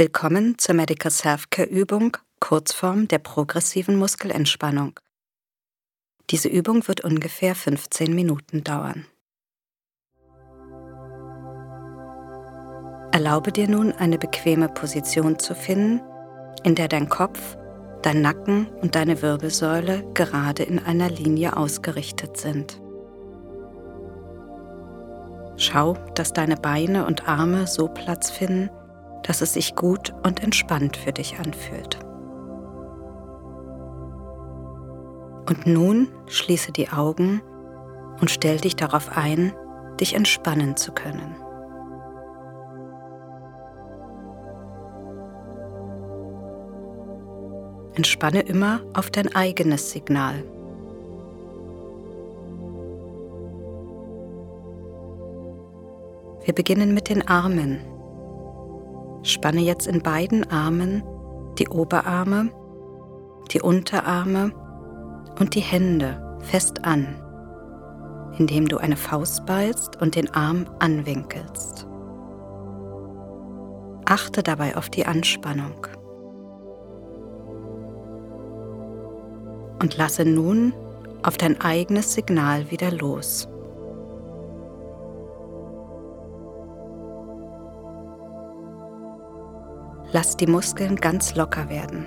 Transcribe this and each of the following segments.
Willkommen zur Medical Self-Care Übung, Kurzform der progressiven Muskelentspannung. Diese Übung wird ungefähr 15 Minuten dauern. Erlaube dir nun eine bequeme Position zu finden, in der dein Kopf, dein Nacken und deine Wirbelsäule gerade in einer Linie ausgerichtet sind. Schau, dass deine Beine und Arme so Platz finden, dass es sich gut und entspannt für dich anfühlt. Und nun schließe die Augen und stell dich darauf ein, dich entspannen zu können. Entspanne immer auf dein eigenes Signal. Wir beginnen mit den Armen. Spanne jetzt in beiden Armen die Oberarme, die Unterarme und die Hände fest an, indem du eine Faust ballst und den Arm anwinkelst. Achte dabei auf die Anspannung. Und lasse nun auf dein eigenes Signal wieder los. Lass die Muskeln ganz locker werden.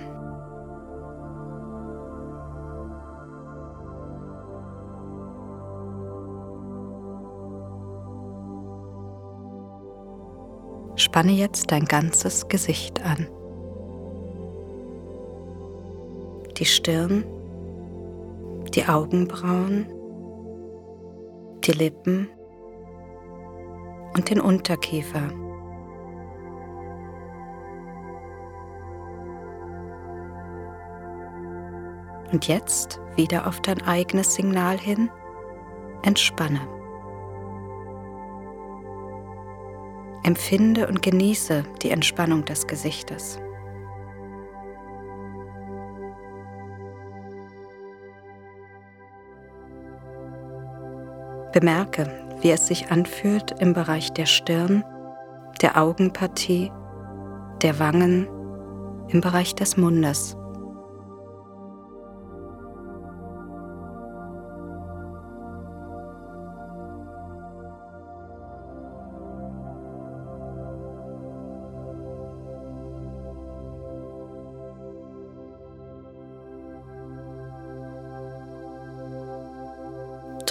Spanne jetzt dein ganzes Gesicht an. Die Stirn, die Augenbrauen, die Lippen und den Unterkiefer. Und jetzt wieder auf dein eigenes Signal hin. Entspanne. Empfinde und genieße die Entspannung des Gesichtes. Bemerke, wie es sich anfühlt im Bereich der Stirn, der Augenpartie, der Wangen, im Bereich des Mundes.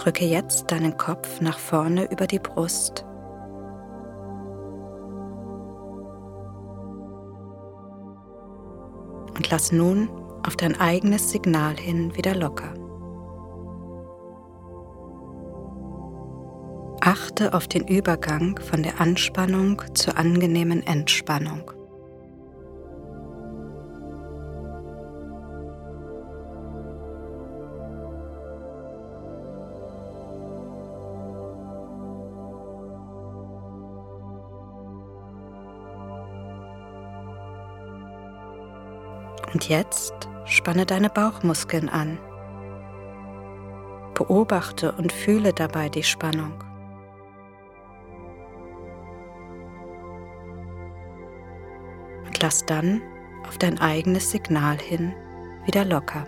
Drücke jetzt deinen Kopf nach vorne über die Brust. Und lass nun auf dein eigenes Signal hin wieder locker. Achte auf den Übergang von der Anspannung zur angenehmen Entspannung. Und jetzt spanne deine Bauchmuskeln an. Beobachte und fühle dabei die Spannung. Und lass dann auf dein eigenes Signal hin wieder locker.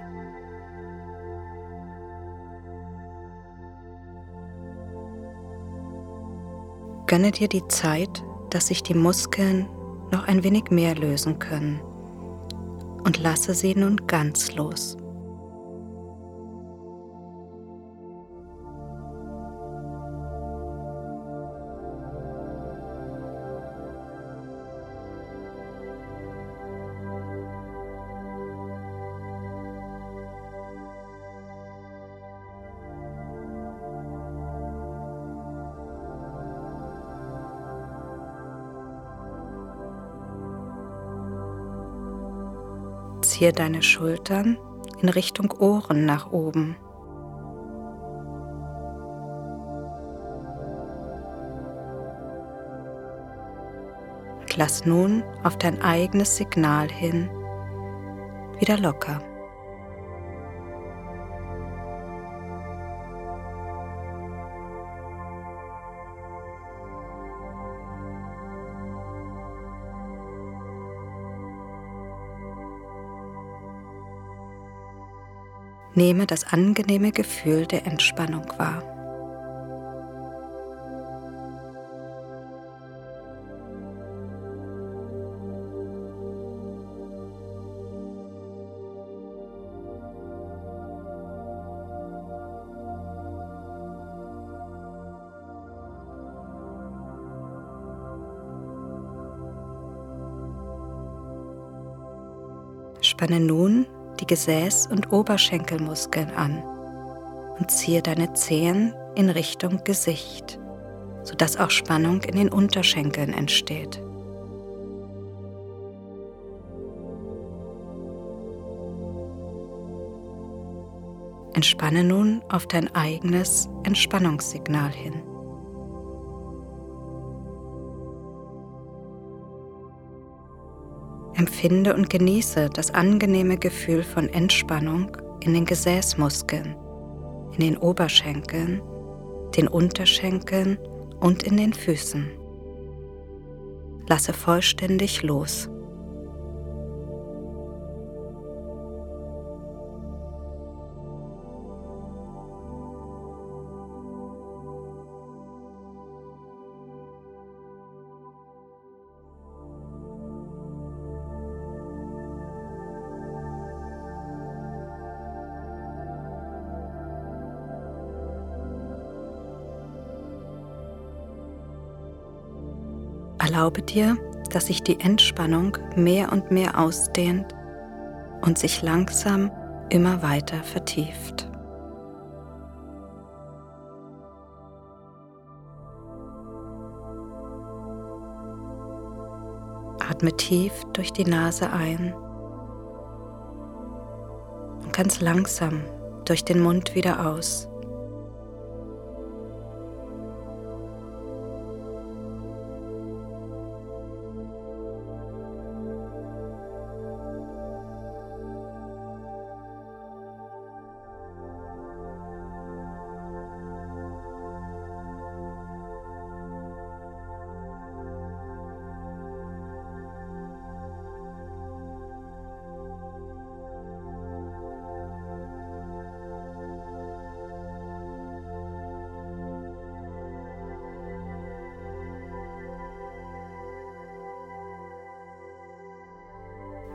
Gönne dir die Zeit, dass sich die Muskeln noch ein wenig mehr lösen können und lasse sie nun ganz los. Ziehe deine Schultern in Richtung Ohren nach oben. Und lass nun auf dein eigenes Signal hin wieder locker. Nehme das angenehme Gefühl der Entspannung wahr. Spanne nun die Gesäß- und Oberschenkelmuskeln an und ziehe deine Zehen in Richtung Gesicht, sodass auch Spannung in den Unterschenkeln entsteht. Entspanne nun auf dein eigenes Entspannungssignal hin. Empfinde und genieße das angenehme Gefühl von Entspannung in den Gesäßmuskeln, in den Oberschenkeln, den Unterschenkeln und in den Füßen. Lasse vollständig los. Erlaube dir, dass sich die Entspannung mehr und mehr ausdehnt und sich langsam immer weiter vertieft. Atme tief durch die Nase ein und ganz langsam durch den Mund wieder aus.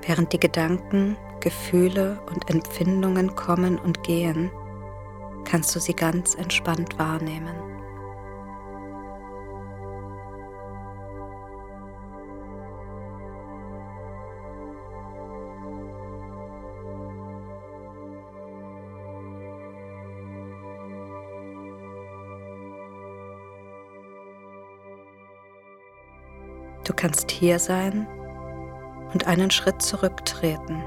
Während die Gedanken, Gefühle und Empfindungen kommen und gehen, kannst du sie ganz entspannt wahrnehmen. Du kannst hier sein und einen Schritt zurücktreten.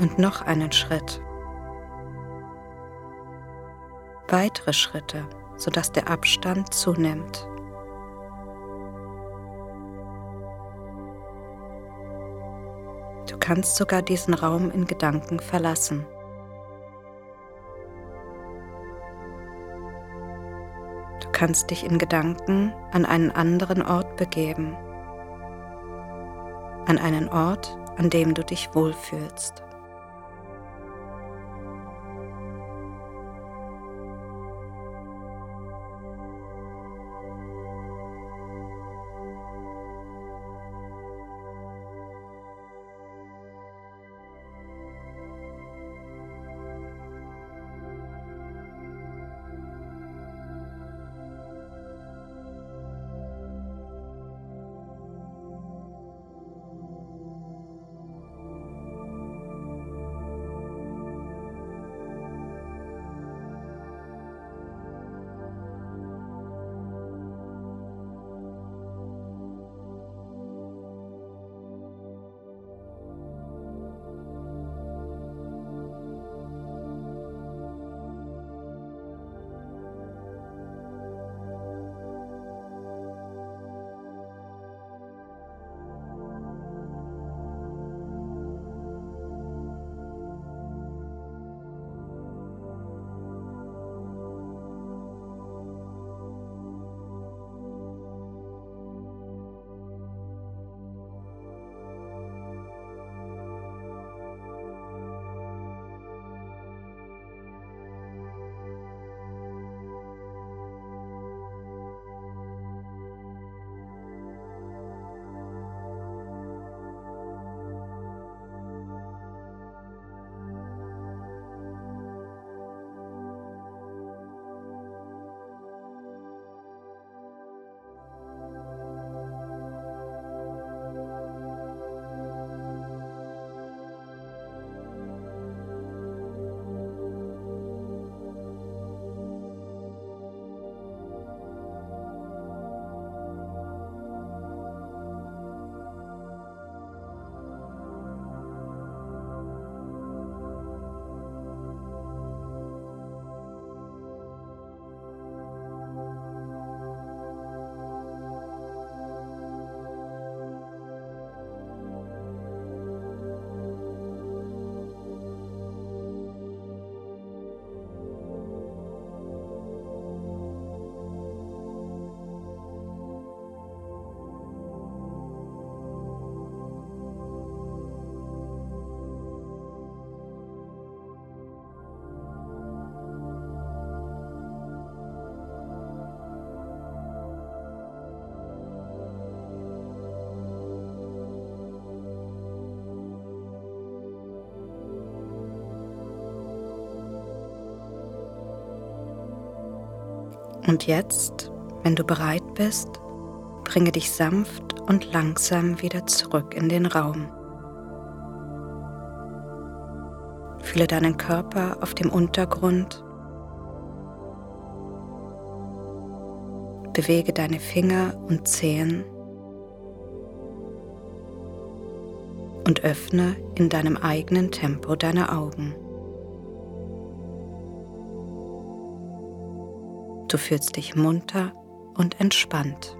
Und noch einen Schritt. Weitere Schritte, sodass der Abstand zunimmt. Du kannst sogar diesen Raum in Gedanken verlassen. Du kannst dich in Gedanken an einen anderen Ort begeben an einen Ort, an dem du dich wohlfühlst. Und jetzt, wenn du bereit bist, bringe dich sanft und langsam wieder zurück in den Raum. Fühle deinen Körper auf dem Untergrund. Bewege deine Finger und Zehen und öffne in deinem eigenen Tempo deine Augen. Du fühlst dich munter und entspannt.